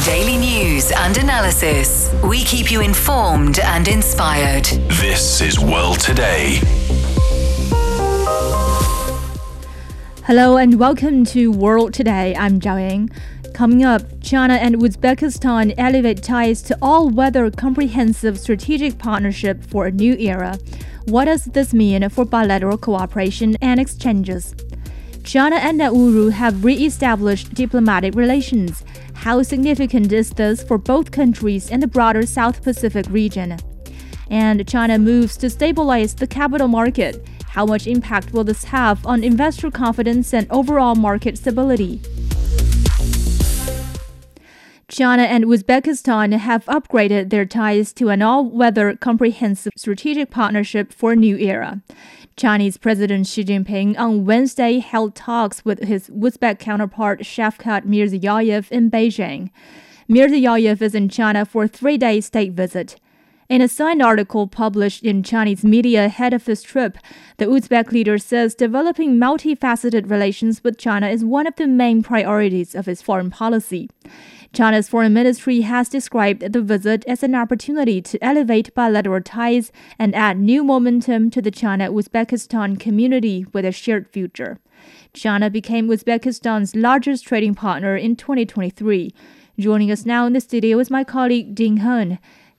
Daily news and analysis. We keep you informed and inspired. This is World Today. Hello and welcome to World Today. I'm Zhao Ying. Coming up, China and Uzbekistan elevate ties to all-weather comprehensive strategic partnership for a new era. What does this mean for bilateral cooperation and exchanges? China and Nauru have re-established diplomatic relations. How significant is this for both countries and the broader South Pacific region? And China moves to stabilize the capital market. How much impact will this have on investor confidence and overall market stability? China and Uzbekistan have upgraded their ties to an all weather comprehensive strategic partnership for a new era. Chinese President Xi Jinping on Wednesday held talks with his Uzbek counterpart Shavkat Mirziyoyev in Beijing. Mirziyoyev is in China for a three day state visit. In a signed article published in Chinese media ahead of this trip, the Uzbek leader says developing multifaceted relations with China is one of the main priorities of his foreign policy. China's foreign ministry has described the visit as an opportunity to elevate bilateral ties and add new momentum to the China Uzbekistan community with a shared future. China became Uzbekistan's largest trading partner in 2023. Joining us now in the studio is my colleague Ding Heng.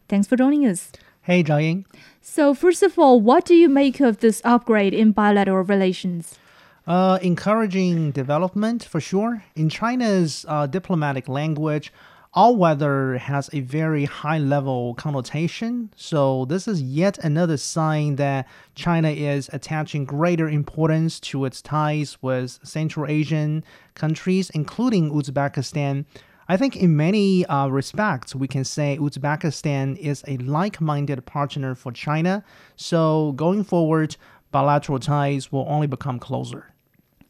Thanks for joining us. Hey, Zhao Ying. So, first of all, what do you make of this upgrade in bilateral relations? Uh, encouraging development for sure. In China's uh, diplomatic language, all weather has a very high level connotation. So, this is yet another sign that China is attaching greater importance to its ties with Central Asian countries, including Uzbekistan I think in many uh, respects, we can say Uzbekistan is a like minded partner for China. So going forward, bilateral ties will only become closer.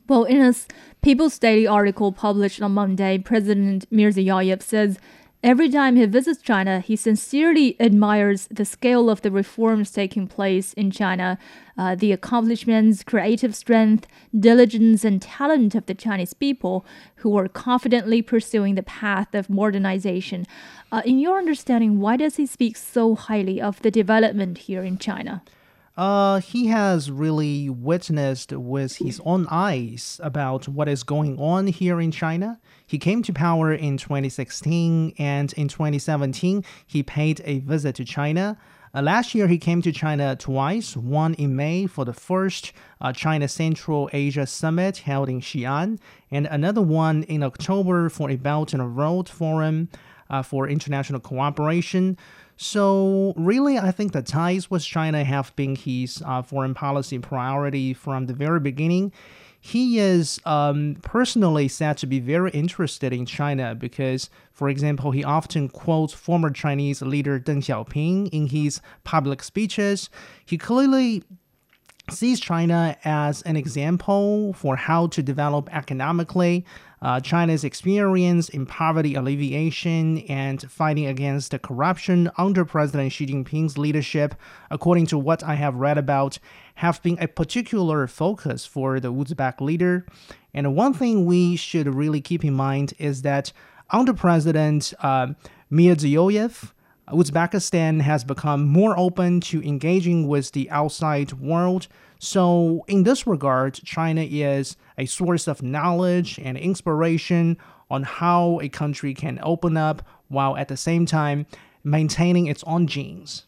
Well, in a People's Daily article published on Monday, President Mirziyoyev says Every time he visits China, he sincerely admires the scale of the reforms taking place in China, uh, the accomplishments, creative strength, diligence, and talent of the Chinese people who are confidently pursuing the path of modernization. Uh, in your understanding, why does he speak so highly of the development here in China? Uh, he has really witnessed with his own eyes about what is going on here in China. He came to power in 2016, and in 2017, he paid a visit to China. Uh, last year, he came to China twice, one in May for the first uh, China Central Asia Summit held in Xi'an, and another one in October for a Belt and Road Forum uh, for international cooperation. So, really, I think the ties with China have been his uh, foreign policy priority from the very beginning. He is um, personally said to be very interested in China because, for example, he often quotes former Chinese leader Deng Xiaoping in his public speeches. He clearly sees China as an example for how to develop economically. Uh, China's experience in poverty alleviation and fighting against the corruption under President Xi Jinping's leadership, according to what I have read about, have been a particular focus for the Uzbek leader. And one thing we should really keep in mind is that under President uh, Mirziyoyev, Uzbekistan has become more open to engaging with the outside world. So, in this regard, China is a source of knowledge and inspiration on how a country can open up while at the same time maintaining its own genes.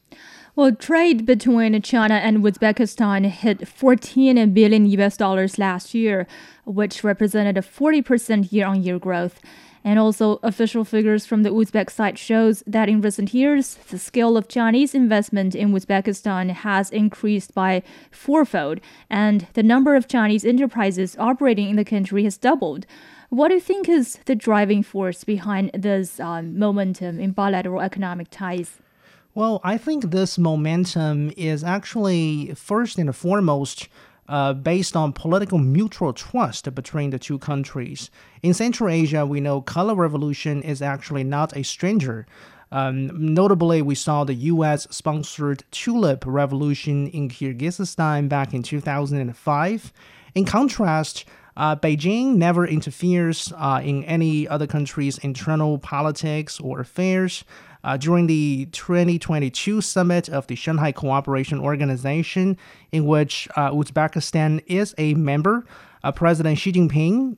Well, trade between China and Uzbekistan hit 14 billion US dollars last year, which represented a 40% year-on-year growth. And also, official figures from the Uzbek side shows that in recent years, the scale of Chinese investment in Uzbekistan has increased by fourfold, and the number of Chinese enterprises operating in the country has doubled. What do you think is the driving force behind this um, momentum in bilateral economic ties? Well, I think this momentum is actually first and foremost uh, based on political mutual trust between the two countries. In Central Asia, we know color revolution is actually not a stranger. Um, notably, we saw the US sponsored tulip revolution in Kyrgyzstan back in 2005. In contrast, Uh, Beijing never interferes uh, in any other country's internal politics or affairs. Uh, during the 2022 summit of the Shanghai Cooperation Organization, in which uh, Uzbekistan is a member, uh, President Xi Jinping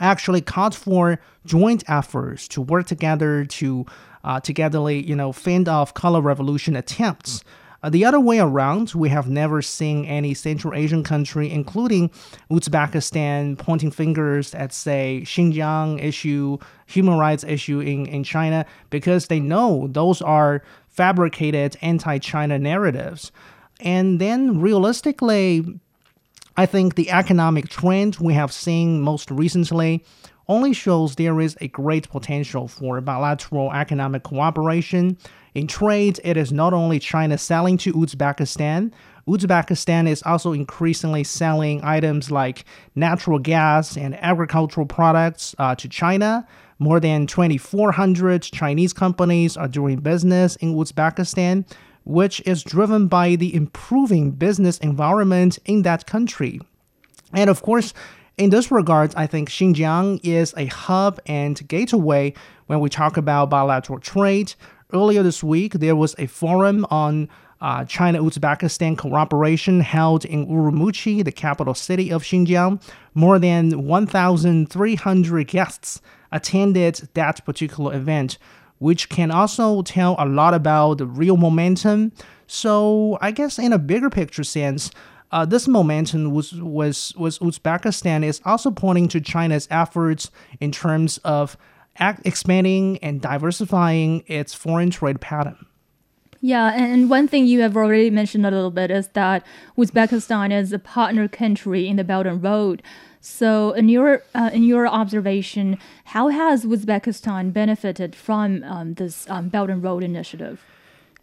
actually called for joint efforts to work together to uh, togetherly, you know, fend off color revolution attempts. Uh, the other way around, we have never seen any Central Asian country, including Uzbekistan, pointing fingers at, say, Xinjiang issue, human rights issue in, in China, because they know those are fabricated anti China narratives. And then realistically, I think the economic trend we have seen most recently only shows there is a great potential for bilateral economic cooperation. In trade, it is not only China selling to Uzbekistan, Uzbekistan is also increasingly selling items like natural gas and agricultural products uh, to China. More than 2,400 Chinese companies are doing business in Uzbekistan, which is driven by the improving business environment in that country. And of course, in this regard, I think Xinjiang is a hub and gateway when we talk about bilateral trade. Earlier this week, there was a forum on uh, China Uzbekistan cooperation held in Urumqi, the capital city of Xinjiang. More than 1,300 guests attended that particular event, which can also tell a lot about the real momentum. So, I guess in a bigger picture sense, uh, this momentum was, was, was Uzbekistan is also pointing to China's efforts in terms of expanding and diversifying its foreign trade pattern. Yeah, and one thing you have already mentioned a little bit is that Uzbekistan is a partner country in the Belt and Road. So, in your uh, in your observation, how has Uzbekistan benefited from um, this um, Belt and Road initiative?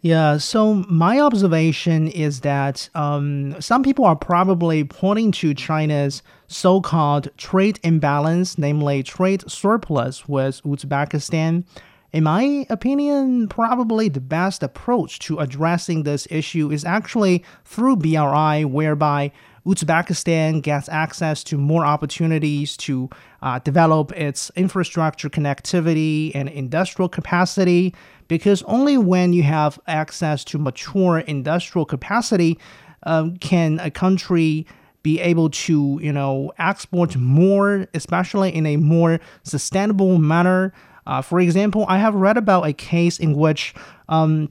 Yeah, so my observation is that um, some people are probably pointing to China's so called trade imbalance, namely trade surplus with Uzbekistan. In my opinion, probably the best approach to addressing this issue is actually through BRI, whereby Uzbekistan gets access to more opportunities to uh, develop its infrastructure connectivity and industrial capacity because only when you have access to mature industrial capacity um, can a country be able to you know export more especially in a more sustainable manner. Uh, for example i have read about a case in which um,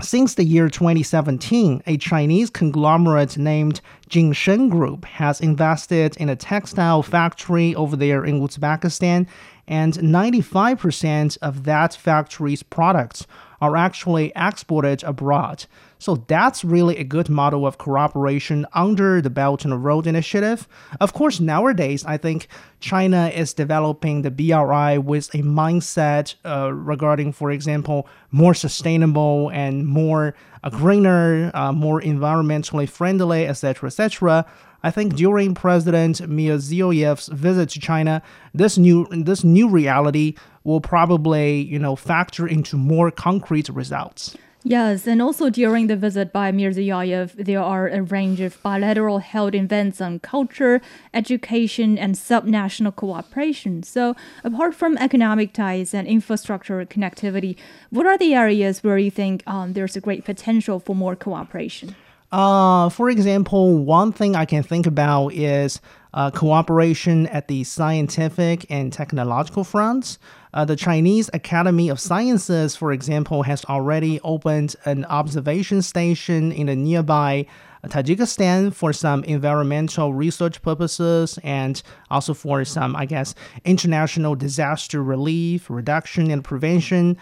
since the year 2017, a Chinese conglomerate named Jinshen Group has invested in a textile factory over there in Uzbekistan, and 95% of that factory's products are actually exported abroad. So that's really a good model of cooperation under the Belt and Road Initiative. Of course, nowadays, I think China is developing the BRI with a mindset uh, regarding, for example, more sustainable and more uh, greener, uh, more environmentally friendly, etc., etc. I think during President Mirziyoyev's visit to China, this new this new reality will probably you know factor into more concrete results. Yes, and also during the visit by Mirziyoyev, there are a range of bilateral held events on culture, education, and subnational cooperation. So, apart from economic ties and infrastructure connectivity, what are the areas where you think um, there's a great potential for more cooperation? Uh, for example, one thing I can think about is uh, cooperation at the scientific and technological fronts. Uh, the Chinese Academy of Sciences, for example, has already opened an observation station in the nearby Tajikistan for some environmental research purposes and also for some, I guess, international disaster relief, reduction, and prevention.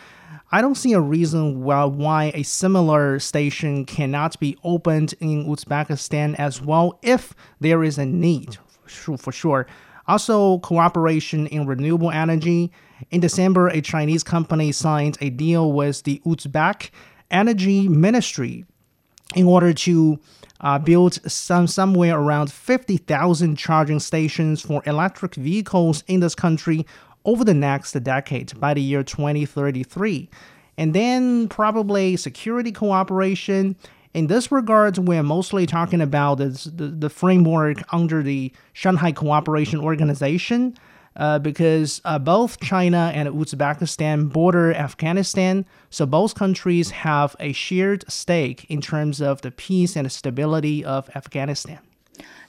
I don't see a reason why a similar station cannot be opened in Uzbekistan as well if there is a need, for sure. Also, cooperation in renewable energy. In December, a Chinese company signed a deal with the Uzbek Energy Ministry in order to uh, build some somewhere around 50,000 charging stations for electric vehicles in this country over the next decade by the year 2033. And then probably security cooperation. In this regard, we're mostly talking about the, the framework under the Shanghai Cooperation Organization. Uh, because uh, both China and Uzbekistan border Afghanistan, so both countries have a shared stake in terms of the peace and stability of Afghanistan.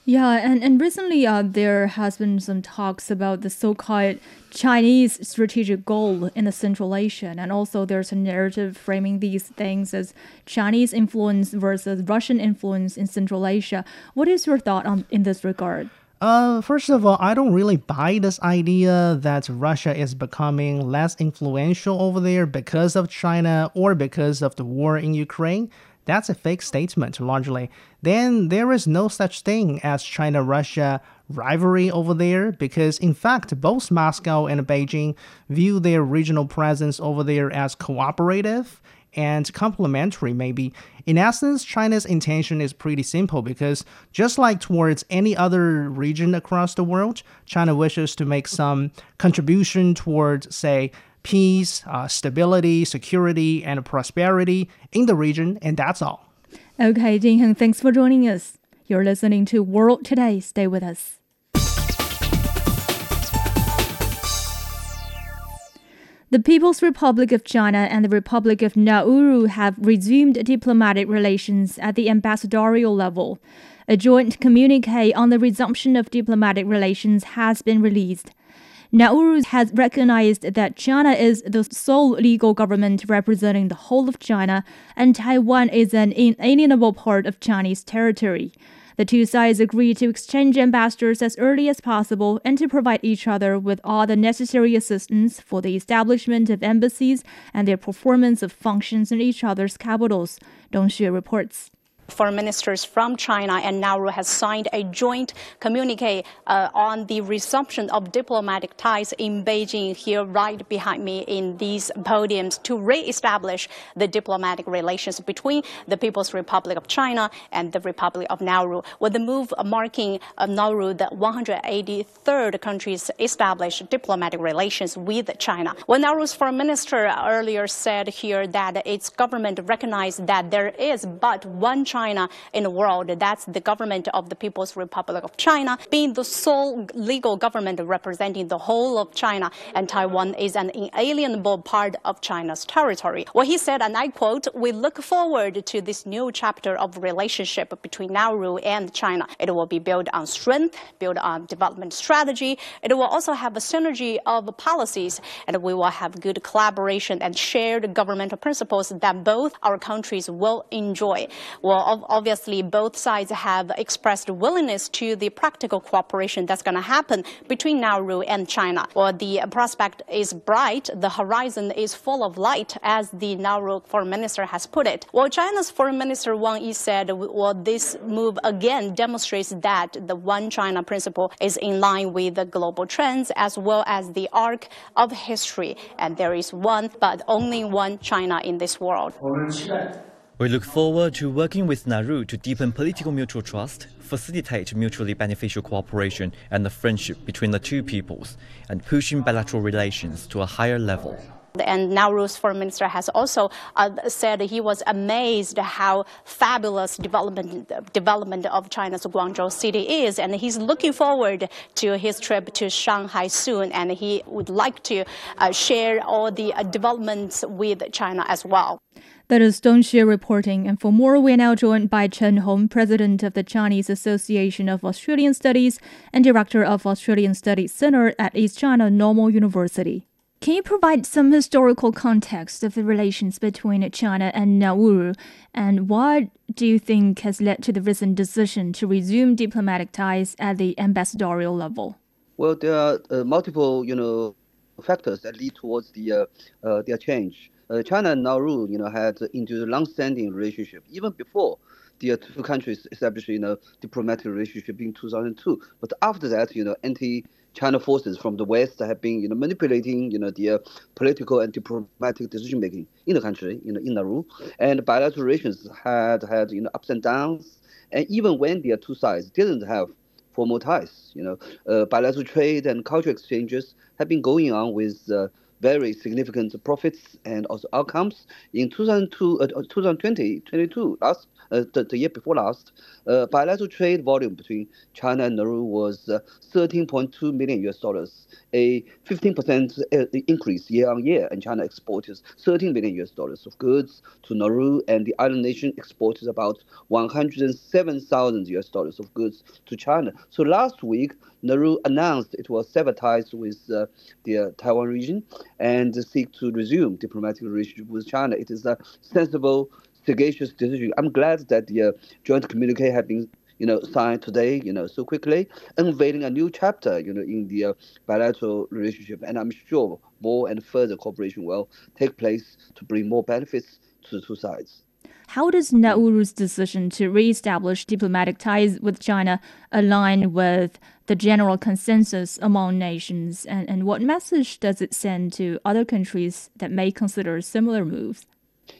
Yeah, and, and recently uh, there has been some talks about the so-called Chinese strategic goal in the Central Asia, and also there's a narrative framing these things as Chinese influence versus Russian influence in Central Asia. What is your thought on in this regard? Uh, first of all, I don't really buy this idea that Russia is becoming less influential over there because of China or because of the war in Ukraine. That's a fake statement, largely. Then there is no such thing as China Russia rivalry over there because, in fact, both Moscow and Beijing view their regional presence over there as cooperative and complementary, maybe. In essence, China's intention is pretty simple because just like towards any other region across the world, China wishes to make some contribution towards, say, peace, uh, stability, security, and prosperity in the region, and that's all. Okay, Ding Heng, thanks for joining us. You're listening to World Today. Stay with us. The People's Republic of China and the Republic of Nauru have resumed diplomatic relations at the ambassadorial level. A joint communique on the resumption of diplomatic relations has been released. Nauru has recognized that China is the sole legal government representing the whole of China, and Taiwan is an inalienable part of Chinese territory. The two sides agreed to exchange ambassadors as early as possible and to provide each other with all the necessary assistance for the establishment of embassies and their performance of functions in each other's capitals, Dong Xue reports foreign ministers from China and Nauru has signed a joint communique uh, on the resumption of diplomatic ties in Beijing here right behind me in these podiums to re-establish the diplomatic relations between the People's Republic of China and the Republic of Nauru, with the move marking uh, Nauru the 183rd country's established diplomatic relations with China. When Nauru's foreign minister earlier said here that its government recognized that there is but one China China in the world. That's the government of the People's Republic of China, being the sole legal government representing the whole of China, and Taiwan is an inalienable part of China's territory. Well, he said, and I quote, "We look forward to this new chapter of relationship between Nauru and China. It will be built on strength, built on development strategy. It will also have a synergy of policies, and we will have good collaboration and shared governmental principles that both our countries will enjoy." Well, obviously both sides have expressed willingness to the practical cooperation that's going to happen between Nauru and China. Well, the prospect is bright. The horizon is full of light, as the Nauru foreign minister has put it. Well, China's foreign minister Wang Yi said, well, this move again demonstrates that the one China principle is in line with the global trends as well as the arc of history. And there is one, but only one China in this world. We look forward to working with Nauru to deepen political mutual trust, facilitate mutually beneficial cooperation and the friendship between the two peoples, and pushing bilateral relations to a higher level. And Nauru's foreign minister has also uh, said he was amazed how fabulous development development of China's Guangzhou city is, and he's looking forward to his trip to Shanghai soon, and he would like to uh, share all the uh, developments with China as well. That is Dong Xue reporting. And for more, we are now joined by Chen Hong, president of the Chinese Association of Australian Studies and director of Australian Studies Center at East China Normal University. Can you provide some historical context of the relations between China and Nauru, and what do you think has led to the recent decision to resume diplomatic ties at the ambassadorial level? Well, there are uh, multiple, you know, factors that lead towards the uh, uh, their change uh, China and Nauru, you know, had into a long-standing relationship even before the two countries established, you know, diplomatic relationship in 2002. But after that, you know, anti-China forces from the West have been, you know, manipulating, you know, the uh, political and diplomatic decision making in the country, you know, in Nauru, and bilateral relations had had, you know, ups and downs. And even when the two sides didn't have formal ties, you know, uh, bilateral trade and cultural exchanges have been going on with uh, very significant profits and also outcomes. In 2002, uh, 2020, 22, last uh, the, the, year before last, uh, bilateral trade volume between China and Nauru was uh, 13.2 million US dollars, a 15% uh, increase year on year. And China exported 13 million US dollars of goods to Nauru, and the island nation exported about 107,000 US dollars of goods to China. So last week, Nauru announced it will sever ties with uh, the uh, Taiwan region and seek to resume diplomatic relationship with China. It is a sensible sagacious decision. I'm glad that the uh, joint communique has been you know, signed today, you know, so quickly, unveiling a new chapter, you know, in the uh, bilateral relationship. And I'm sure more and further cooperation will take place to bring more benefits to the two sides. How does Nauru's decision to reestablish diplomatic ties with China align with the general consensus among nations? And, and what message does it send to other countries that may consider similar moves?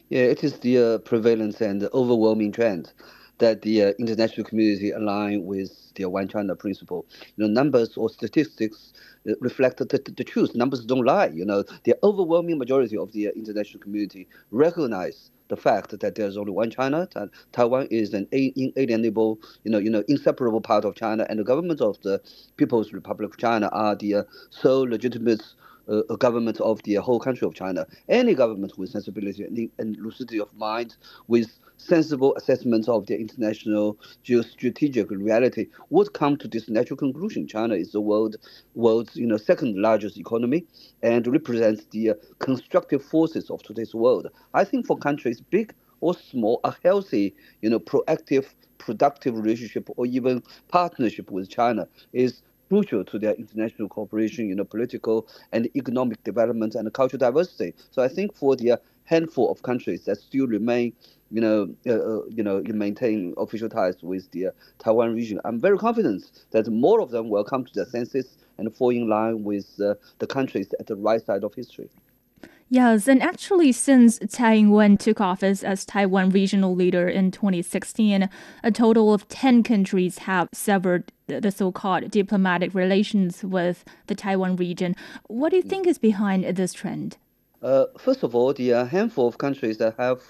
Yeah, it is the uh, prevalence and overwhelming trend that the uh, international community align with the one China principle. You know, numbers or statistics uh, reflect the, the, the, truth. Numbers don't lie. You know, the overwhelming majority of the uh, international community recognize the fact that there's only one China. Taiwan is an inalienable, you know, you know, inseparable part of China, and the government of the People's Republic of China are the uh, sole legitimate uh, government of the whole country of China. Any government with sensibility and, and lucidity of mind, with sensible assessment of the international geostrategic reality, would come to this natural conclusion. China is the world world's you know second largest economy and represents the uh, constructive forces of today's world. I think for countries big or small, a healthy, you know, proactive, productive relationship or even partnership with China is crucial to their international cooperation, you know, political and economic development and cultural diversity. So I think for the handful of countries that still remain, you know, uh, uh you know, maintain official ties with the uh, Taiwan region, I'm very confident that more of them will come to their senses and fall in line with uh, the countries at the right side of history. Yes, and actually, since Tsai Ing-wen took office as Taiwan regional leader in 2016, a total of 10 countries have severed the so called diplomatic relations with the Taiwan region. What do you think is behind this trend? Uh, first of all, the uh, handful of countries that have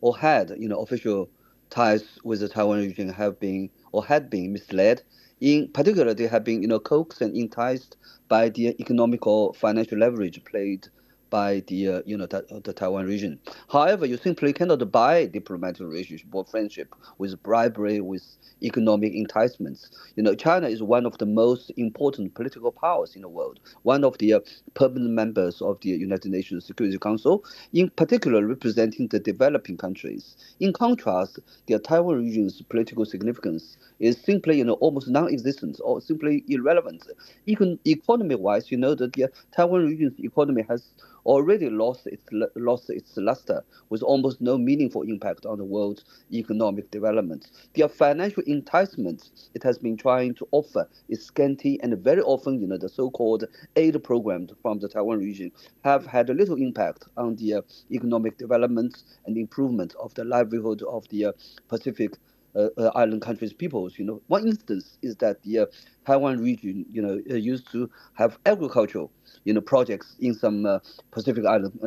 or had you know official ties with the Taiwan region have been or had been misled. In particular, they have been you know coaxed and enticed by the economic or financial leverage played by the uh, you know the, the, Taiwan region. However, you simply cannot buy diplomatic relationship or friendship with bribery, with economic enticements. You know, China is one of the most important political powers in the world, one of the uh, permanent members of the United Nations Security Council, in particular representing the developing countries. In contrast, the Taiwan region's political significance is simply you know almost non-existent or simply irrelevant. Even economy-wise, you know that the Taiwan region's economy has already lost its lost its luster with almost no meaningful impact on the world's economic development. The financial enticement it has been trying to offer is scanty and very often, you know, the so-called aid programs from the Taiwan region have had little impact on the economic development and improvement of the livelihood of the Pacific uh, uh, island countries' peoples. You know, one instance is that the uh, Taiwan region, you know, uh, used to have agricultural, you know, projects in some uh, Pacific island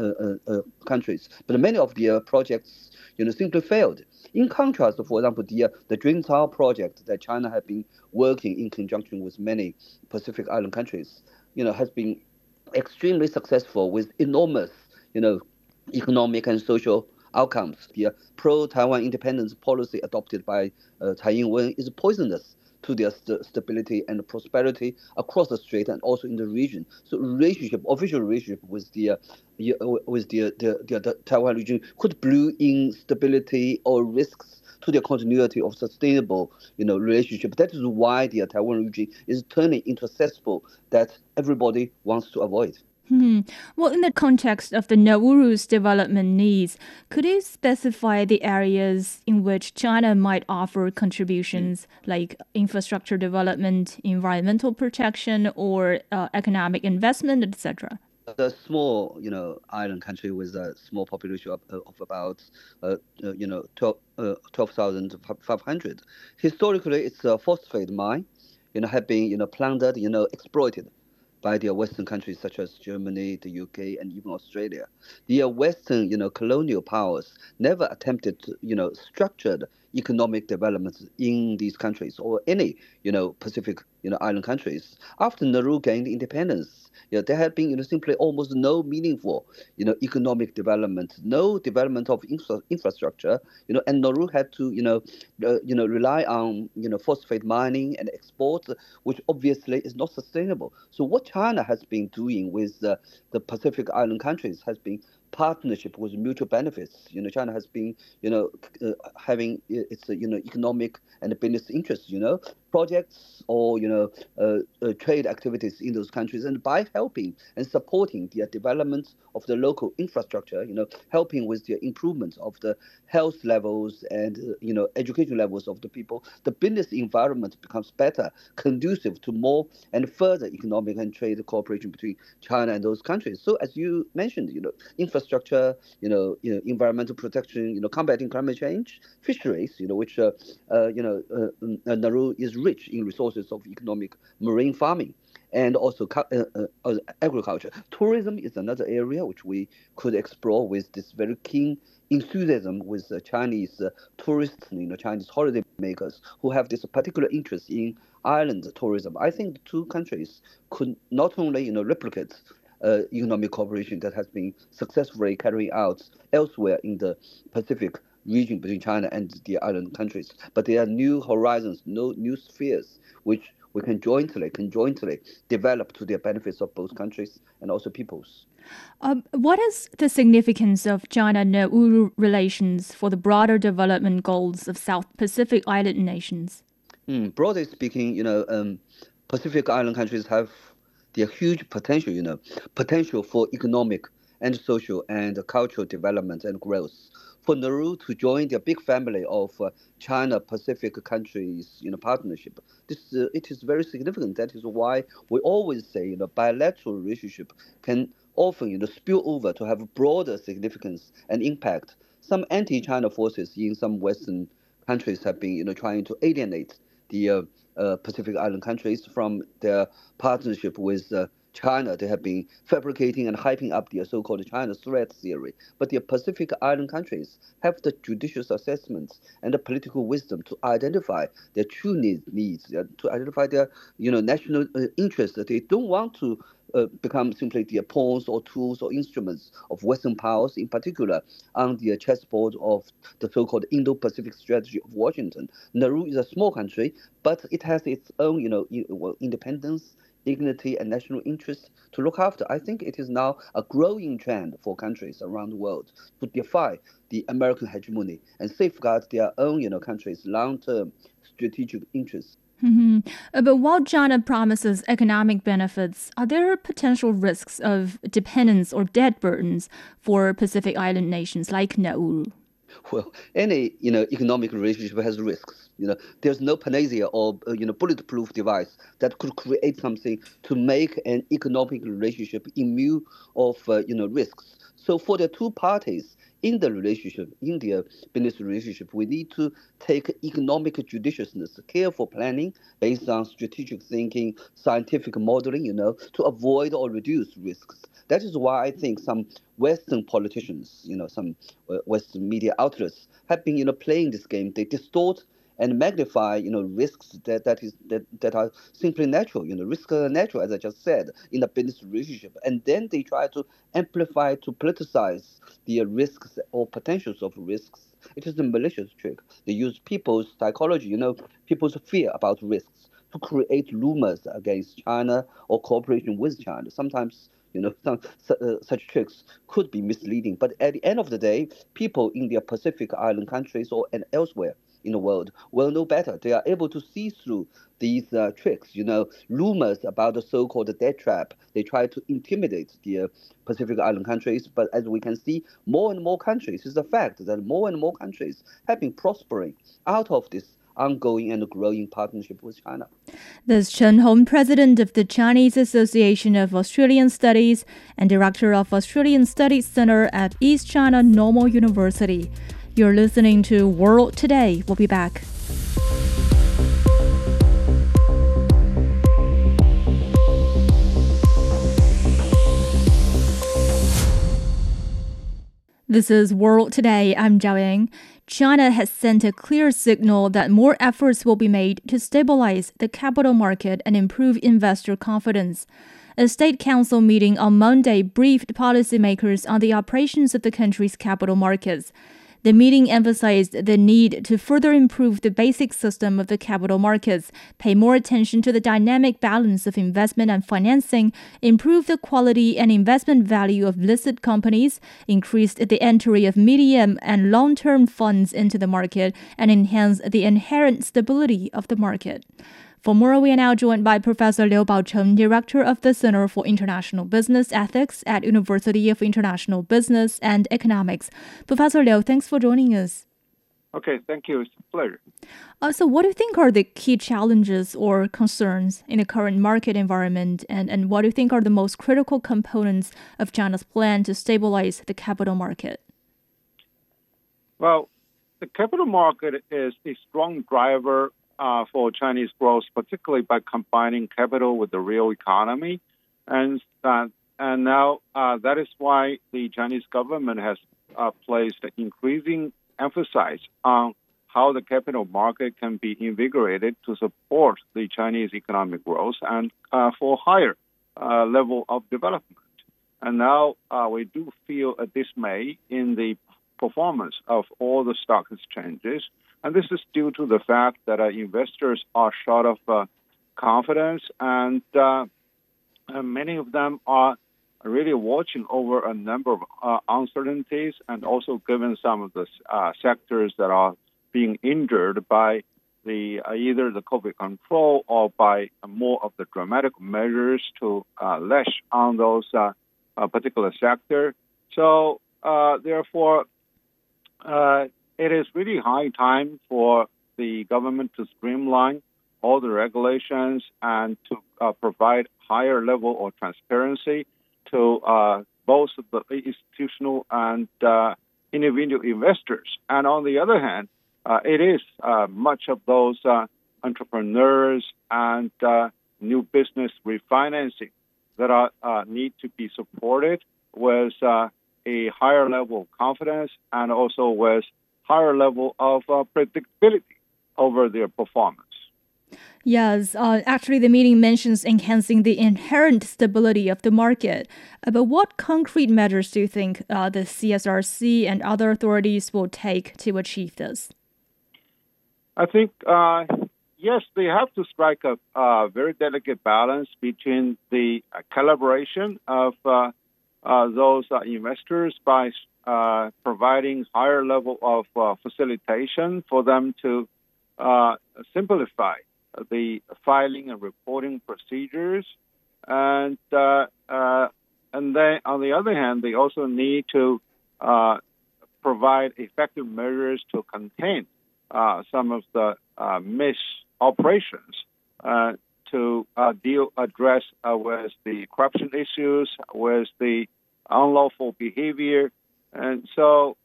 uh, countries, but many of the projects, you know, simply failed. In contrast, for example, the the Juncao project that China had been working in conjunction with many Pacific island countries, you know, has been extremely successful with enormous, you know, economic and social outcomes. The pro-Taiwan independence policy adopted by uh, Tsai Ing-wen is poisonous to their st- stability and prosperity across the strait and also in the region. So relationship, official relationship with the uh, with the, the, the, the Taiwan region could brew instability or risks to the continuity of sustainable, you know, relationship. That is why the Taiwan region is turning into a cesspool that everybody wants to avoid. Hmm. Well, in the context of the Nauru's development needs, could you specify the areas in which China might offer contributions like infrastructure development, environmental protection, or uh, economic investment, etc.? The small, you know, island country with a small population of, of about, uh, uh you know, 12, uh, 12,500. Historically, it's a phosphate mine, you know, have been, you know, plundered, you know, exploited by the Western countries such as Germany, the UK, and even Australia. The Western, you know, colonial powers never attempted, to, you know, structured economic development in these countries or any, you know, Pacific, you know, island countries. After Nauru gained independence, you know, there had been, you know, simply almost no meaningful, you know, economic development, no development of infra- infrastructure, you know, and Nauru had to, you know, uh, you know, rely on, you know, phosphate mining and exports, which obviously is not sustainable. So what China has been doing with uh, the Pacific Island countries has been partnership with mutual benefits. You know, China has been, you know, uh, having its, you know, economic and business interests, you know, projects or, you know, uh, uh, trade activities in those countries. And by helping and supporting the development of the local infrastructure, you know, helping with the improvement of the health levels and, uh, you know, education levels of the people, the business environment becomes better, conducive to more and further economic and trade cooperation between China and those countries. So as you mentioned, you know, infrastructure, you know, you know, environmental protection, you know, combating climate change, fisheries, you know, which, uh, uh, you know, uh, Nauru is rich in resources of economic marine farming and also uh, uh, agriculture. Tourism is another area which we could explore with this very keen enthusiasm with uh, Chinese uh, tourists, you know, Chinese holiday makers who have this particular interest in island tourism. I think the two countries could not only, you know, replicate uh, economic cooperation that has been successfully carried out elsewhere in the Pacific region between China and the island countries. But there are new horizons, no new spheres, which we can jointly, conjointly develop to the benefits of both countries and also peoples. Um, what is the significance of China-Nauru relations for the broader development goals of South Pacific island nations? Mm, broadly speaking, you know, um, Pacific island countries have their huge potential, you know, potential for economic and social and cultural development and growth for Nauru to join the big family of uh, China Pacific countries, you know, partnership. This uh, it is very significant. That is why we always say, you know, bilateral relationship can often, you know, spill over to have broader significance and impact. Some anti-China forces in some Western countries have been, you know, trying to alienate the uh Pacific Island countries from their partnership with uh, China, they have been fabricating and hyping up their so-called China threat theory. But the Pacific Island countries have the judicious assessments and the political wisdom to identify their true needs, needs uh, to identify their you know national uh, interests. They don't want to uh, become simply the pawns or tools or instruments of Western powers, in particular on the chessboard of the so-called Indo-Pacific strategy of Washington. Nauru is a small country, but it has its own, you know, independence dignity and national interest to look after. I think it is now a growing trend for countries around the world to defy the American hegemony and safeguard their own, you know, countries' long-term strategic interests. Mm-hmm. Uh, but while China promises economic benefits, are there potential risks of dependence or debt burdens for Pacific Island nations like Nauru? Well, any you know economic relationship has risks. You know, there's no panacea or uh, you know bulletproof device that could create something to make an economic relationship immune of uh, you know risks. So for the two parties in the relationship, in their business relationship, we need to take economic judiciousness, careful planning based on strategic thinking, scientific modeling, you know, to avoid or reduce risks. That is why I think some Western politicians, you know, some uh, Western media outlets have been, you know, playing this game. They distort and magnify, you know, risks that, that is that, that are simply natural. You know, risks are natural, as I just said, in a business relationship, and then they try to amplify to politicize the risks or potentials of risks. It is a malicious trick. They use people's psychology, you know, people's fear about risks to create rumors against China or cooperation with China. Sometimes you know, some, uh, such tricks could be misleading. But at the end of the day, people in their Pacific Island countries or and elsewhere in the world will know better. They are able to see through these uh, tricks, you know, rumors about the so-called debt trap. They try to intimidate the uh, Pacific Island countries, but as we can see, more and more countries, it's a fact that more and more countries have been prospering out of this ongoing and growing partnership with China. This Chen Hong, president of the Chinese Association of Australian Studies and director of Australian Studies Center at East China Normal University. You're listening to World Today. We'll be back. This is World Today. I'm Zhao Ying. China has sent a clear signal that more efforts will be made to stabilize the capital market and improve investor confidence. A State Council meeting on Monday briefed policymakers on the operations of the country's capital markets. The meeting emphasized the need to further improve the basic system of the capital markets, pay more attention to the dynamic balance of investment and financing, improve the quality and investment value of listed companies, increase the entry of medium and long term funds into the market, and enhance the inherent stability of the market. For more, we are now joined by Professor Liu Baocheng, Director of the Center for International Business Ethics at University of International Business and Economics. Professor Liu, thanks for joining us. Okay, thank you. It's a pleasure. Uh, so, what do you think are the key challenges or concerns in the current market environment, and, and what do you think are the most critical components of China's plan to stabilize the capital market? Well, the capital market is a strong driver uh, for Chinese growth, particularly by combining capital with the real economy. And, uh, and now uh, that is why the Chinese government has uh, placed increasing emphasis on how the capital market can be invigorated to support the Chinese economic growth and uh, for higher uh, level of development. And now we do feel a dismay in the performance of all the stock exchanges and this is due to the fact that uh, investors are short of uh, confidence, and, uh, uh many of them are really watching over a number of uh, uncertainties, and also given some of the uh, sectors that are being injured by the either the COVID control or by more of the dramatic measures to lash on those particular sector. So therefore it is really high time for the government to streamline all the regulations and to uh, provide higher level of transparency to uh, both the institutional and uh, individual investors. And on the other hand, uh, it is uh, much of those uh, entrepreneurs and new business refinancing that are need to be supported with a higher level of confidence and also with higher level of uh, predictability over their performance. Yes, uh, actually, the meeting mentions enhancing the inherent stability of the market. Uh, but what concrete measures do you think uh, the CSRC and other authorities will take to achieve this? I think, uh, yes, they have to strike a very delicate balance between the calibration of uh, uh, those investors by uh, providing higher level of uh, facilitation for them to uh, simplify the filing and reporting procedures, and uh, uh, and then on the other hand, they also need to provide effective measures to contain some of the misoperations to deal address with the corruption issues, with the unlawful behavior and so,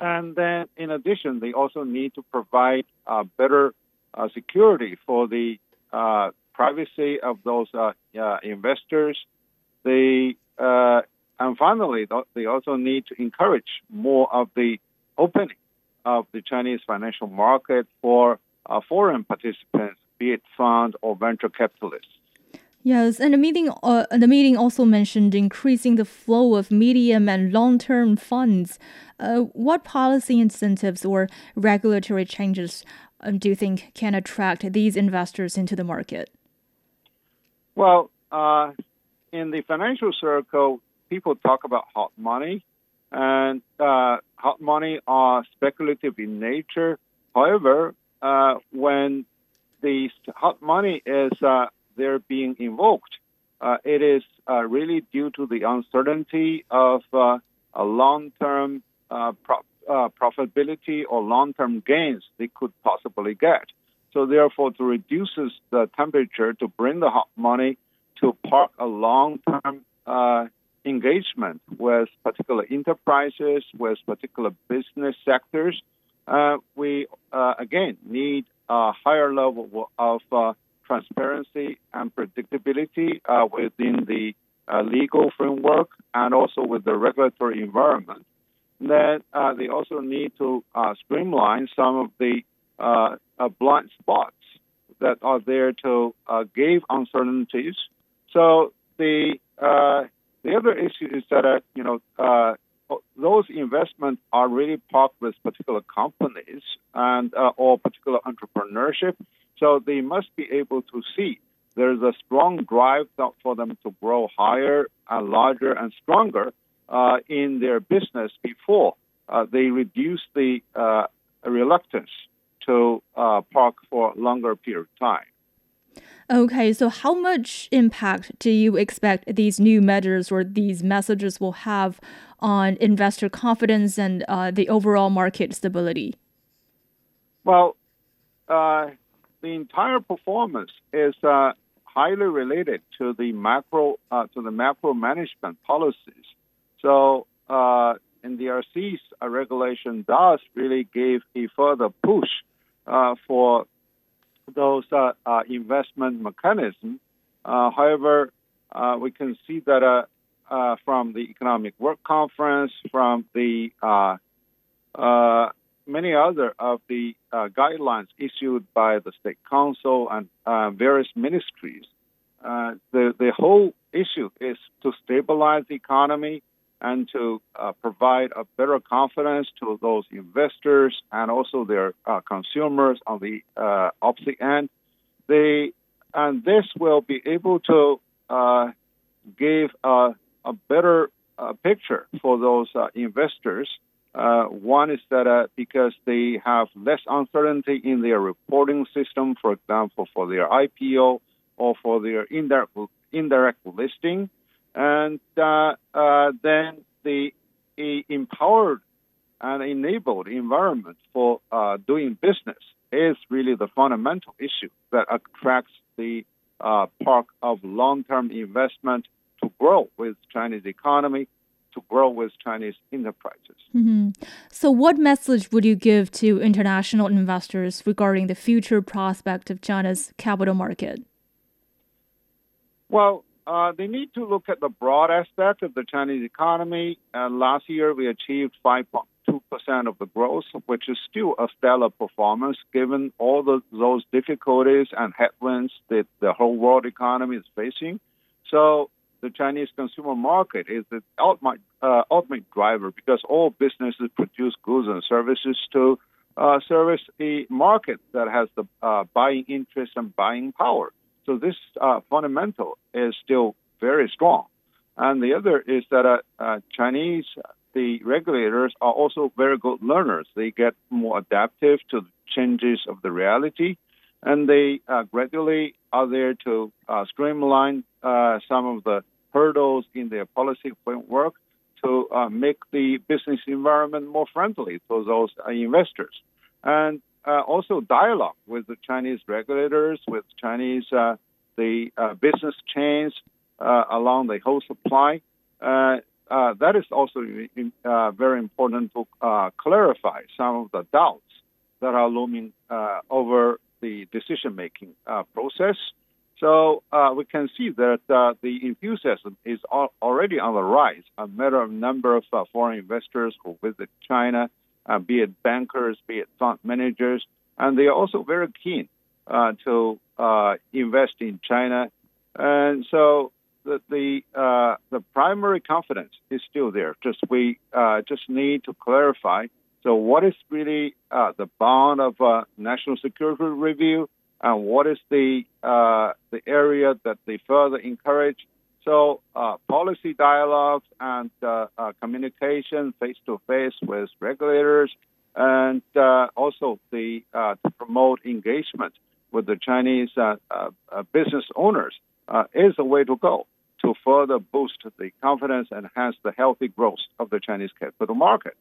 and then in addition, they also need to provide uh, better uh, security for the uh, privacy of those uh, investors. They uh, and finally, they also need to encourage more of the opening of the Chinese financial market for uh, foreign participants, be it fund or venture capitalists. Yes, and the meeting uh, the meeting also mentioned increasing the flow of medium and long-term funds. Uh, what policy incentives or regulatory changes um, do you think can attract these investors into the market? Well, uh, in the financial circle, people talk about hot money, and uh, hot money are speculative in nature. However, uh, when the hot money is they're being invoked, uh, it is uh, really due to the uncertainty of uh, a long-term uh, pro- uh, profitability or long-term gains they could possibly get. So therefore, to reduce the temperature to bring the hot money to park a long-term uh, engagement with particular enterprises, with particular business sectors, we again need a higher level of transparency and predictability uh, within the uh, legal framework and also with the regulatory environment. then uh, they also need to uh, streamline some of the uh, uh blind spots that are there to uh, give uncertainties. So the uh, the other issue is that you know those investments are really parked with particular companies and or particular entrepreneurship. So they must be able to see there's a strong drive for them to grow higher and larger and stronger uh, in their business before uh, they reduce the uh, reluctance to uh, park for a longer period of time. Okay, so how much impact do you expect these new measures or these messages will have on investor confidence and uh, the overall market stability? Well, uh, the entire performance is uh, highly related to the macro uh, to the macro management policies. So, uh, NDRC's uh, regulation does really give a further push uh, for those uh, uh, investment mechanisms. however, we can see that from the Economic Work Conference, from the many other of the uh, guidelines issued by the state council and uh, various ministries. Uh, the the whole issue is to stabilize the economy and to uh, provide a better confidence to those investors and also their uh, consumers on the uh, opposite end. They and this will be able to give a, a better picture for those investors uh, one is that uh, because they have less uncertainty in their reporting system, for example, for their IPO or for their indirect, indirect listing, and uh, uh then the empowered and enabled environment for uh, doing business is really the fundamental issue that attracts the uh, park of long-term investment to grow with Chinese economy to grow with Chinese enterprises. Mm-hmm. So, what message would you give to international investors regarding the future prospect of China's capital market? Well, uh, they need to look at the broad aspect of the Chinese economy. Uh, last year, we achieved 5.2% of the growth, which is still a stellar performance given all the, those difficulties and headwinds that the whole world economy is facing. So, the Chinese consumer market is the ultimate, uh, ultimate driver because all businesses produce goods and services to uh, service a market that has the uh, buying interest and buying power. So this uh, fundamental is still very strong. And the other is that uh, uh, Chinese, the regulators are also very good learners. They get more adaptive to the changes of the reality and they uh, gradually are there to uh, streamline uh, some of the hurdles in their policy framework to uh, make the business environment more friendly for those uh, investors. And uh, also dialogue with the Chinese regulators, with Chinese the business chains along the whole supply. that is also very important to clarify some of the doubts that are looming over the decision making uh, process. So uh, we can see that uh, the enthusiasm is al- already on the rise. A matter of number of uh, foreign investors who visit China, uh, be it bankers, be it fund managers, and they are also very keen uh, to invest in China. And so the the, the primary confidence is still there. Just we just need to clarify so, what is really uh, the bound of uh, national security review, and what is the uh, the area that they further encourage? So, uh, policy dialogues and uh, uh, communication face to face with regulators, and also the to promote engagement with the Chinese business owners is the way to go to further boost the confidence and enhance the healthy growth of the Chinese capital market.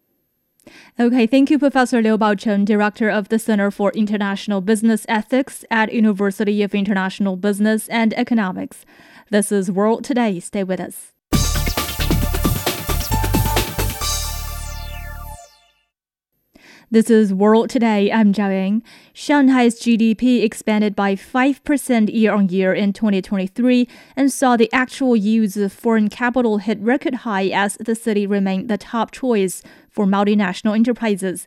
Okay, thank you, Professor Liu Baocheng, Director of the Center for International Business Ethics at University of International Business and Economics. This is World Today. Stay with us. This is World Today. I'm Zhao Yang. Shanghai's GDP expanded by 5% year on year in 2023 and saw the actual use of foreign capital hit record high as the city remained the top choice for multinational enterprises.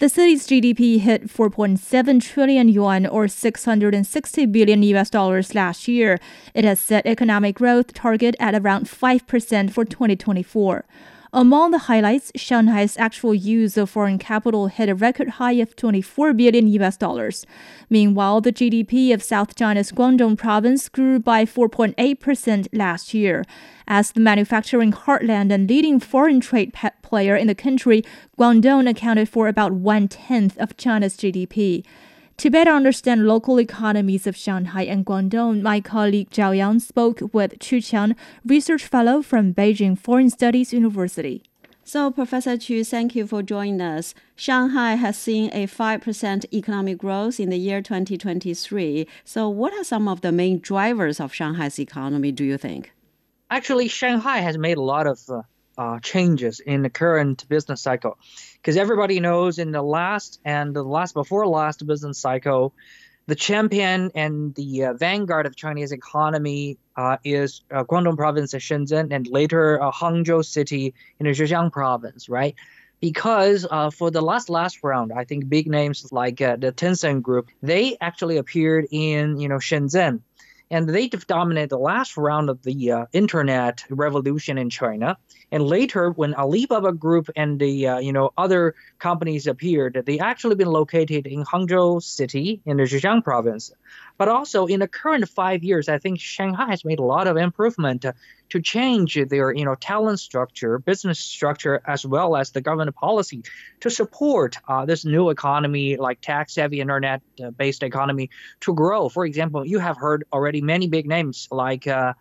The city's GDP hit 4.7 trillion yuan or 660 billion US dollars last year. It has set economic growth target at around 5% for 2024. Among the highlights, Shanghai's actual use of foreign capital hit a record high of 24 billion US dollars. Meanwhile, the GDP of South China's Guangdong province grew by 4.8% last year. As the manufacturing heartland and leading foreign trade player in the country, Guangdong accounted for about one tenth of China's GDP. To better understand local economies of Shanghai and Guangdong, my colleague Zhao Yang spoke with Chu Qiang, research fellow from Beijing Foreign Studies University. So, Professor Chu, thank you for joining us. Shanghai has seen a 5% economic growth in the year 2023. So, what are some of the main drivers of Shanghai's economy, do you think? Actually, Shanghai has made a lot of uh, uh, changes in the current business cycle. Because everybody knows in the last and the last before last business cycle, the champion and the uh, vanguard of Chinese economy uh, is uh, Guangdong province of Shenzhen and later uh, Hangzhou city in Zhejiang province, right? Because uh, for the last last round, I think big names like the Tencent Group, they actually appeared in you know Shenzhen and they dominated the last round of the uh, internet revolution in China. And later, when Alibaba Group and the uh, you know other companies appeared, they actually been located in Hangzhou City in the Zhejiang province. But also in the current five years, I think Shanghai has made a lot of improvement to change their you know talent structure, business structure, as well as the government policy to support uh, this new economy, like tax-heavy internet-based economy, to grow. For example, you have heard already many big names like uh,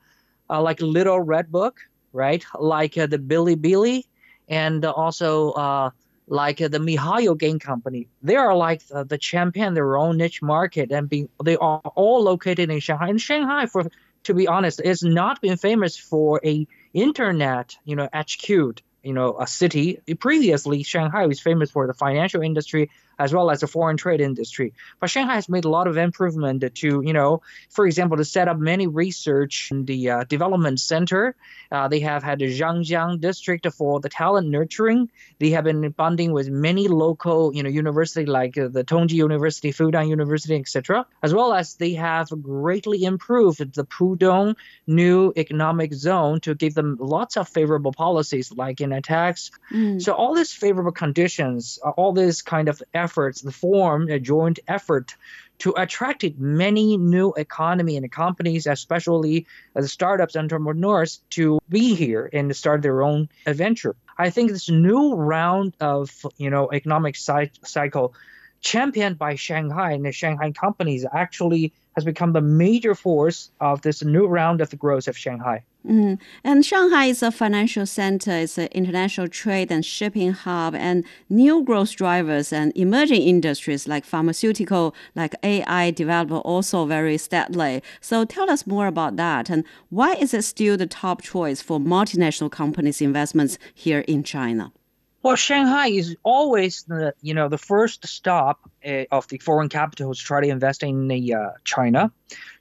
uh, like Little Red Book, right? Like uh, the Billy, and also uh, like uh, the MiHoYo Game Company. They are like uh, the champion their own niche market, and being they are all located in Shanghai. And Shanghai, for to be honest, has not been famous for a internet, you know, HQ'd, you know, a city. Previously, Shanghai was famous for the financial industry as well as the foreign trade industry. But Shanghai has made a lot of improvement to, you know, for example, to set up many research in the uh, development center. Uh, they have had the Zhangjiang district for the talent nurturing. They have been bonding with many local, you know, university like uh, the Tongji University, Fudan University, etc. As well as they have greatly improved the Pudong new economic zone to give them lots of favorable policies like in attacks. Mm. So all these favorable conditions, all this kind of efforts efforts form a joint effort to attract many new economy and companies, especially the startups entrepreneurs, to be here and start their own adventure. I think this new round of you know economic cycle championed by Shanghai and the Shanghai companies actually has become the major force of this new round of the growth of Shanghai. Mm. And Shanghai is a financial center, it's an international trade and shipping hub, and new growth drivers and emerging industries like pharmaceutical, like AI develop also very steadily. So tell us more about that and why is it still the top choice for multinational companies' investments here in China? Well, Shanghai is always the you know the first stop uh, of the foreign capitals to try to invest in the, uh, China.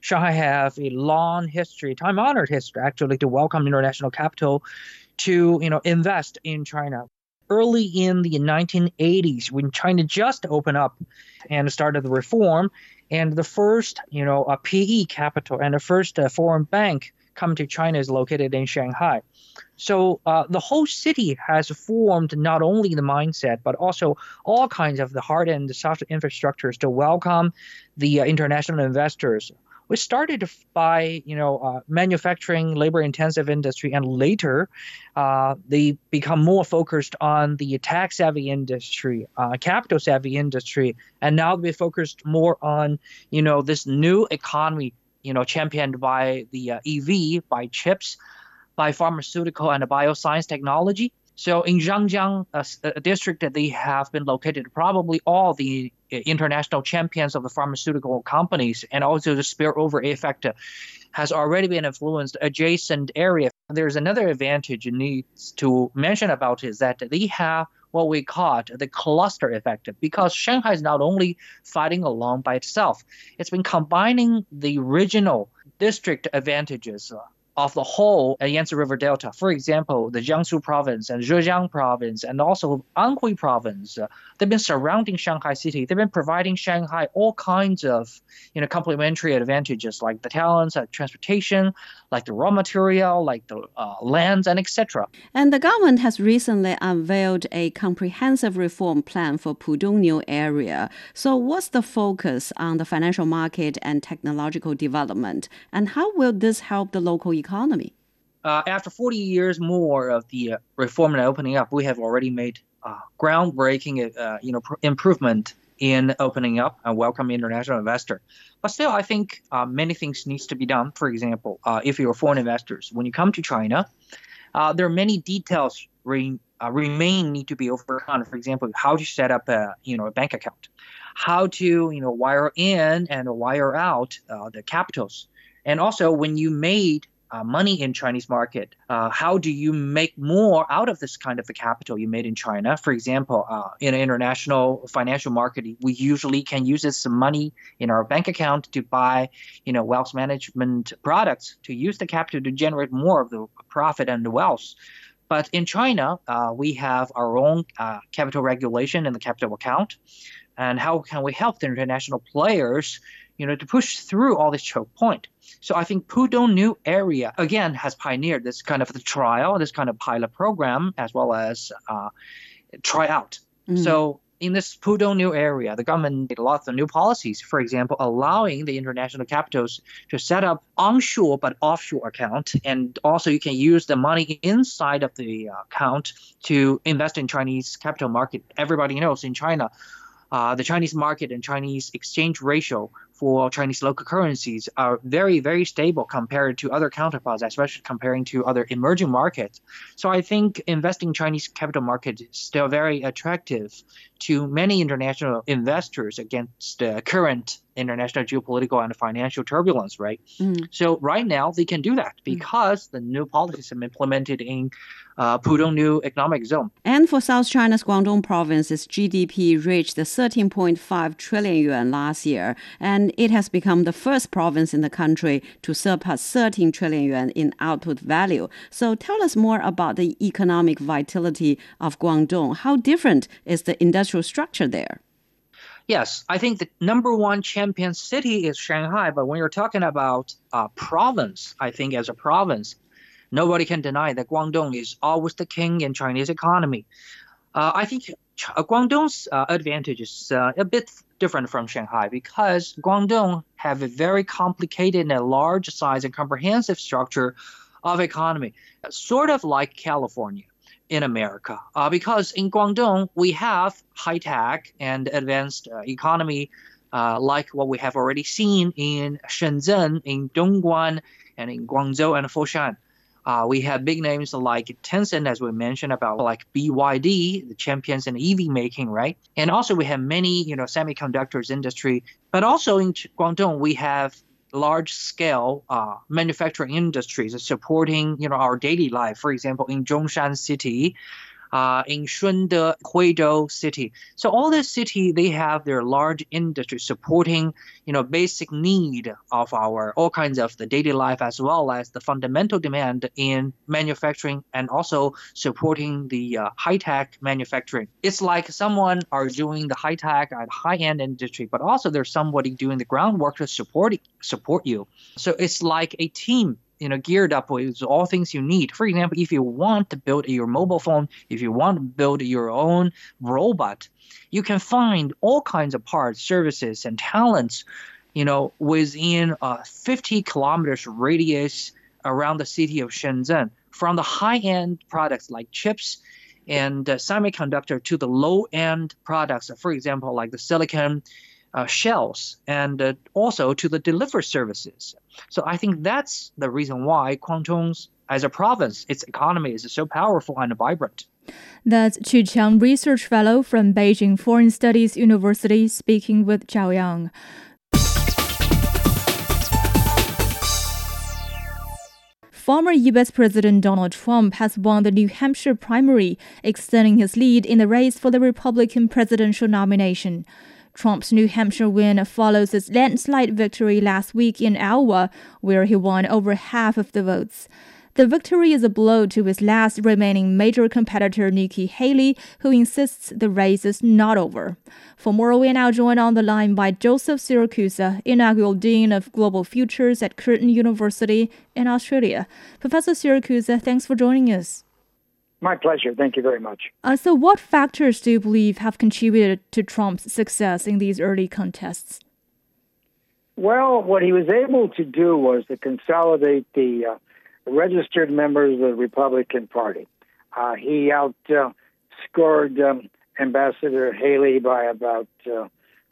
Shanghai have a long history, time honored history actually, to welcome international capital to you know invest in China. Early in the 1980s, when China just opened up and started the reform, and the first you know a PE capital and the first uh, foreign bank come to China is located in Shanghai. So uh, the whole city has formed not only the mindset, but also all kinds of the hard and the soft infrastructures to welcome the uh, international investors. We started by, you know, uh, manufacturing, labor-intensive industry, and later, uh, they become more focused on the tech-savvy industry, uh, capital-savvy industry, and now they focused more on, you know, this new economy, you know, championed by the uh, EV, by chips, by pharmaceutical and bioscience technology. So in Zhangjiang uh, uh, district, they have been located probably all the uh, international champions of the pharmaceutical companies, and also the spillover effect has already been influenced adjacent area. There's another advantage needs to mention about is that they have what we called the cluster effect because Shanghai is not only fighting alone by itself, it's been combining the regional district advantages uh, of the whole Yangtze River Delta. For example, the Jiangsu province and Zhejiang province and also Anhui province, uh, they've been surrounding Shanghai city. They've been providing Shanghai all kinds of, you know, complementary advantages like the talents, like transportation, like the raw material, like the uh, lands, and etc. And the government has recently unveiled a comprehensive reform plan for Pudong New area. So, what's the focus on the financial market and technological development, and how will this help the local economy? Uh, after 40 years more of the uh, reform and opening up, we have already made uh, groundbreaking, uh, you know, pr- improvement in opening up and welcoming international investor. But still, I think uh, many things needs to be done. For example, if you're foreign investors, when you come to China, there are many details re- remain need to be overcome. For example, how to set up a you know a bank account, how to you know wire in and wire out the capitals, and also when you made uh, money in Chinese market. Uh, how do you make more out of this kind of the capital you made in China? For example, uh, in international financial market, we usually can use this money in our bank account to buy, you know, wealth management products to use the capital to generate more of the profit and the wealth. But in China, uh, we have our own uh, capital regulation in the capital account. And how can we help the international players you know, to push through all this choke point. So I think Pudong New Area again has pioneered this kind of the trial, this kind of pilot program, as well as uh, tryout. Mm. So in this Pudong New Area, the government made lots of new policies. For example, allowing the international capitals to set up onshore but offshore account, and also you can use the money inside of the uh, account to invest in Chinese capital market. Everybody knows in China. Uh, the Chinese market and Chinese exchange ratio for Chinese local currencies are very, very stable compared to other counterparts, especially comparing to other emerging markets. So I think investing Chinese capital market is still very attractive to many international investors against the current international geopolitical and financial turbulence, right? Mm. So right now they can do that mm. because mm. the new policies have been implemented in uh, Pudong New Economic Zone. And for South China's Guangdong province, its GDP reached 13.5 trillion yuan last year, and it has become the first province in the country to surpass 13 trillion yuan in output value. So tell us more about the economic vitality of Guangdong. How different is the industrial structure there? Yes, I think the number one champion city is Shanghai, but when you're talking about uh, province, I think as a province, nobody can deny that Guangdong is always the king in Chinese economy. Uh, I think Guangdong's uh, advantage is uh, a bit different from Shanghai because Guangdong have a very complicated and large size and comprehensive structure of economy, sort of like California in America. Uh, because in Guangdong, we have high tech and advanced uh, economy uh, like what we have already seen in Shenzhen, in Dongguan, and in Guangzhou and Foshan. Uh, we have big names like Tencent, as we mentioned about like BYD, the champions in EV making, right? And also we have many, you know, semiconductors industry. But also in Guangdong, we have large scale uh, manufacturing industries supporting, you know, our daily life. For example, in Zhongshan City, uh, in Shunde, Huizhou city. So all the city, they have their large industry supporting, you know, basic need of our all kinds of the daily life as well as the fundamental demand in manufacturing and also supporting the uh, high tech manufacturing. It's like someone are doing the high tech and high end industry, but also there's somebody doing the groundwork to support support you. So it's like a team you know geared up with all things you need. For example, if you want to build your mobile phone, if you want to build your own robot, you can find all kinds of parts, services, and talents, you know, within a 50 kilometers radius around the city of Shenzhen. From the high-end products like chips and uh, semiconductor to the low-end products, for example, like the silicon uh, shells and uh, also to the delivery services. So I think that's the reason why Guangdong, as a province, its economy is so powerful and vibrant. That's Qu Qiang, research fellow from Beijing Foreign Studies University, speaking with Zhao Yang. former U.S. President Donald Trump has won the New Hampshire primary, extending his lead in the race for the Republican presidential nomination. Trump's New Hampshire win follows his landslide victory last week in Iowa, where he won over half of the votes. The victory is a blow to his last remaining major competitor, Nikki Haley, who insists the race is not over. For more, we are now joined on the line by Joseph Siracusa, inaugural Dean of Global Futures at Curtin University in Australia. Professor Siracusa, thanks for joining us. My pleasure. Thank you very much. Uh, so, what factors do you believe have contributed to Trump's success in these early contests? Well, what he was able to do was to consolidate the uh, registered members of the Republican Party. Uh, he outscored uh, um, Ambassador Haley by about uh,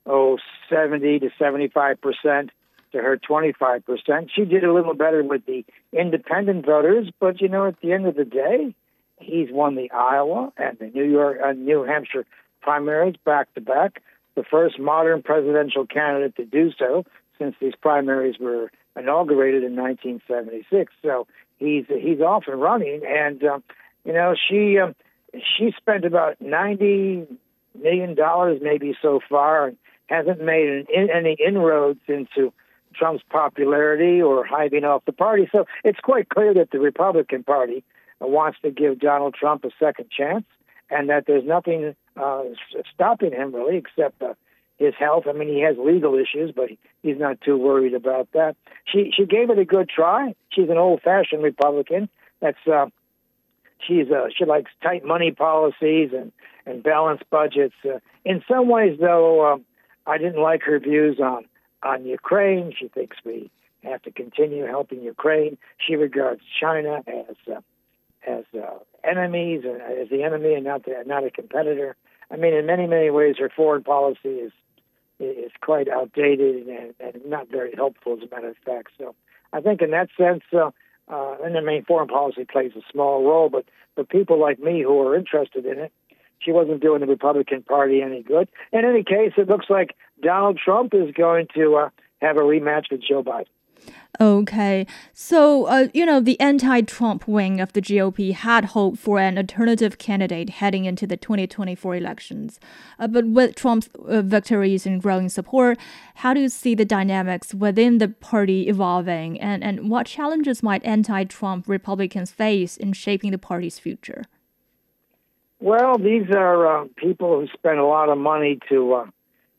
oh 70 to 75 percent to her 25 percent. She did a little better with the independent voters, but you know, at the end of the day, he's won the Iowa and the New York, uh, New Hampshire primaries back to back. The first modern presidential candidate to do so since these primaries were inaugurated in 1976. So he's he's off and running, and um, you know she um, she spent about ninety million dollars maybe so far, and hasn't made an, in, any inroads into Trump's popularity or hiving off the party. So it's quite clear that the Republican Party wants to give Donald Trump a second chance, and that there's nothing uh, stopping him really except uh, his health. I mean, he has legal issues, but he's not too worried about that. She she gave it a good try. She's an old-fashioned Republican. That's uh, she's uh, she likes tight money policies and and balanced budgets. Uh, in some ways, though, um, I didn't like her views on on Ukraine. She thinks we have to continue helping Ukraine. She regards China as uh, as uh, enemies, as the enemy, and not the, not a competitor. I mean, in many many ways, her foreign policy is is quite outdated and, and not very helpful, as a matter of fact. So I think in that sense, uh, uh, and I mean, foreign policy plays a small role, but for people like me who are interested in it, she wasn't doing the Republican Party any good. In any case, it looks like Donald Trump is going to uh, have a rematch with Joe Biden. Okay, so uh, you know the anti-Trump wing of the GOP had hoped for an alternative candidate heading into the 2024 elections, uh, but with Trump's uh, victories and growing support, how do you see the dynamics within the party evolving, and and what challenges might anti-Trump Republicans face in shaping the party's future? Well, these are uh, people who spend a lot of money to uh,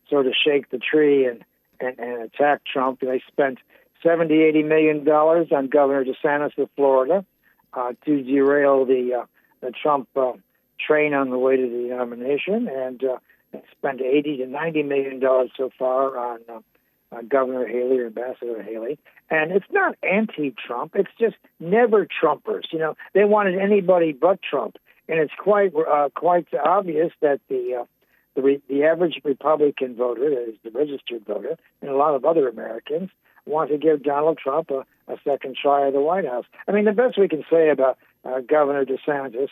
sort of shake the tree and, and, and attack Trump. They spent 70, 80 million dollars on Governor DeSantis of Florida uh, to derail the, uh, the Trump uh, train on the way to the nomination, and uh, spent 80 to 90 million dollars so far on uh, Governor Haley or Ambassador Haley. And it's not anti-Trump; it's just never Trumpers. You know, they wanted anybody but Trump, and it's quite uh, quite obvious that the the, re- the average Republican voter, that is the registered voter, and a lot of other Americans want to give Donald Trump a, a second try at the White House. I mean, the best we can say about uh, Governor DeSantis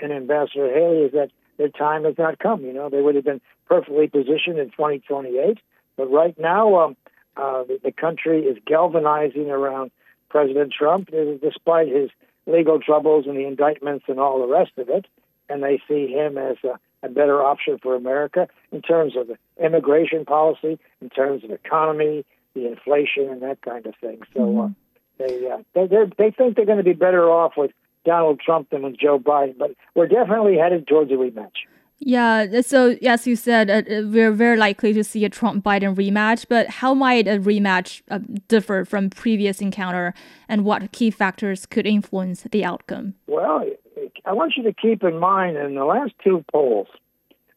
and Ambassador Haley is that their time has not come. You know, they would have been perfectly positioned in 2028, but right now, um, uh, the, the country is galvanizing around President Trump, despite his legal troubles and the indictments and all the rest of it. And they see him as a, a better option for America in terms of immigration policy, in terms of economy, the inflation and that kind of thing. So uh, mm-hmm. they uh, they they think they're going to be better off with Donald Trump than with Joe Biden, but we're definitely headed towards a rematch. Yeah, so as you said, uh, uh, we're very likely to see a Trump Biden rematch. But how might a rematch uh, differ from previous encounter, and what key factors could influence the outcome? Well, I want you to keep in mind in the last two polls,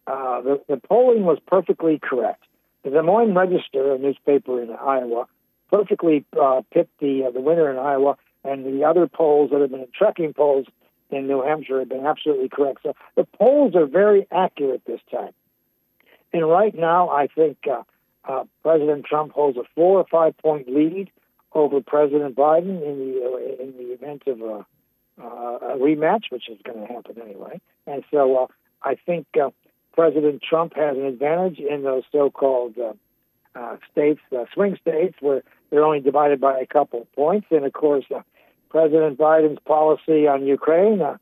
uh, the, the polling was perfectly correct. The Des Moines Register, a newspaper in Iowa, perfectly uh, picked the uh, the winner in Iowa, and the other polls that have been tracking polls in New Hampshire have been absolutely correct. So the polls are very accurate this time. And right now, I think uh, uh, President Trump holds a four or five point lead over President Biden in the uh, in the event of a, uh, a rematch, which is going to happen anyway. And so uh, I think uh, President Trump has an advantage in those so-called uh, uh, states, uh, swing states, where they're only divided by a couple points. And of course, uh, President Biden's policy on Ukraine uh,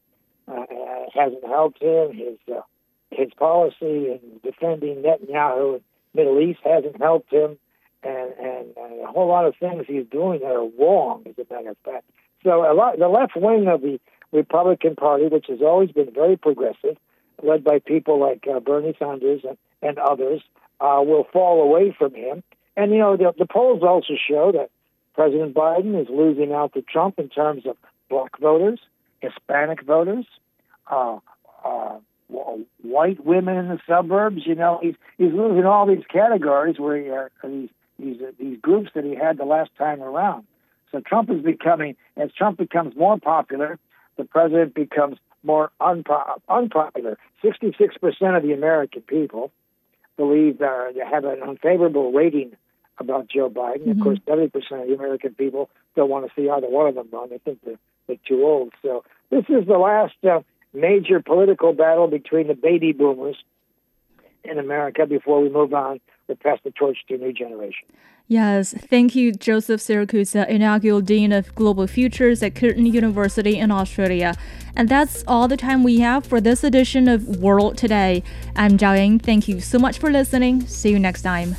uh, hasn't helped him. His uh, his policy in defending Netanyahu in the Middle East hasn't helped him, and and a whole lot of things he's doing that are wrong, as a matter of fact. So a lot, the left wing of the Republican Party, which has always been very progressive, led by people like uh, Bernie Sanders and, and others, uh, will fall away from him. And you know the, the polls also show that President Biden is losing out to Trump in terms of black voters, Hispanic voters, uh, uh, white women in the suburbs. You know, he's he's losing all these categories where he, uh, these these uh, these groups that he had the last time around. So Trump is becoming as Trump becomes more popular, the president becomes more unpo- unpopular. Sixty-six percent of the American people believe uh, they have an unfavorable rating about Joe Biden. Mm-hmm. Of course, seventy percent of the American people don't want to see either one of them run. They think they're, they're too old. So this is the last. Uh, major political battle between the baby boomers in America before we move on we pass the torch to a new generation. Yes, thank you, Joseph Siracusa, inaugural Dean of Global Futures at Curtin University in Australia. And that's all the time we have for this edition of World Today. I'm Zhao Ying. Thank you so much for listening. See you next time.